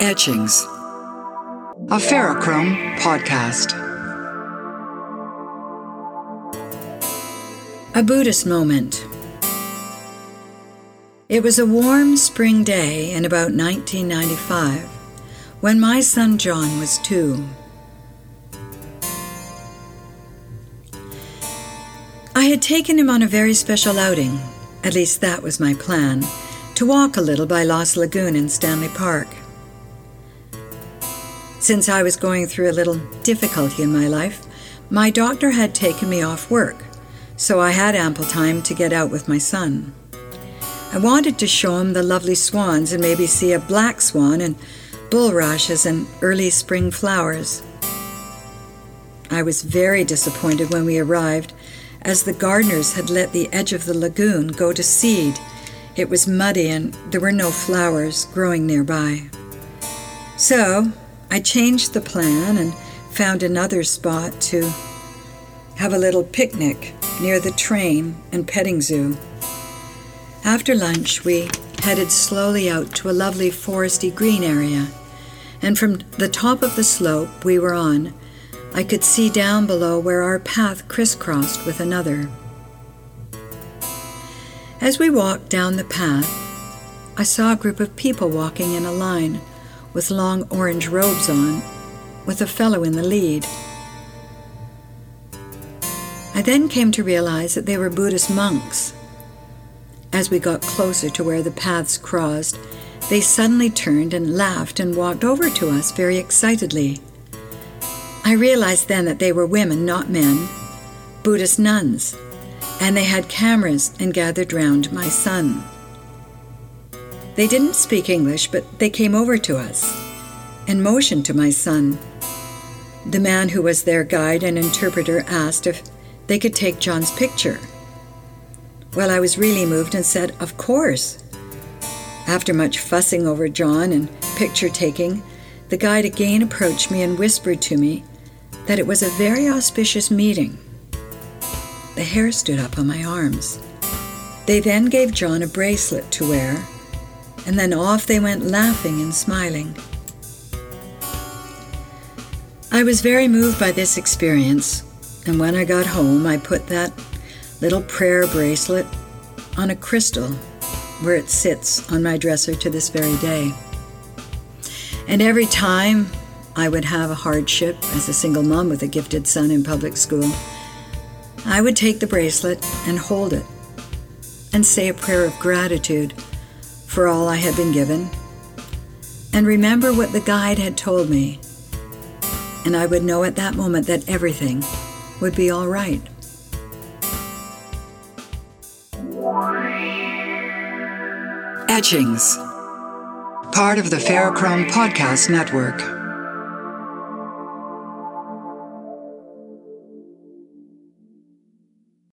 Etchings, a Ferrochrome podcast. A Buddhist moment. It was a warm spring day in about 1995 when my son John was two. I had taken him on a very special outing, at least that was my plan, to walk a little by Lost Lagoon in Stanley Park. Since I was going through a little difficulty in my life, my doctor had taken me off work, so I had ample time to get out with my son. I wanted to show him the lovely swans and maybe see a black swan and bulrushes and early spring flowers. I was very disappointed when we arrived, as the gardeners had let the edge of the lagoon go to seed. It was muddy and there were no flowers growing nearby. So I changed the plan and found another spot to have a little picnic near the train and petting zoo. After lunch, we headed slowly out to a lovely foresty green area, and from the top of the slope we were on, I could see down below where our path crisscrossed with another. As we walked down the path, I saw a group of people walking in a line with long orange robes on, with a fellow in the lead. I then came to realize that they were Buddhist monks. As we got closer to where the paths crossed, they suddenly turned and laughed and walked over to us very excitedly. I realized then that they were women, not men, Buddhist nuns, and they had cameras and gathered round my son. They didn't speak English, but they came over to us and motioned to my son. The man who was their guide and interpreter asked if they could take John's picture. Well, I was really moved and said, Of course. After much fussing over John and picture taking, the guide again approached me and whispered to me that it was a very auspicious meeting. The hair stood up on my arms. They then gave John a bracelet to wear and then off they went laughing and smiling. I was very moved by this experience, and when I got home, I put that little prayer bracelet on a crystal where it sits on my dresser to this very day. And every time I would have a hardship as a single mom with a gifted son in public school, I would take the bracelet and hold it and say a prayer of gratitude for all I had been given, and remember what the guide had told me, and I would know at that moment that everything would be all right. Etchings, part of the Ferrochrome Podcast Network.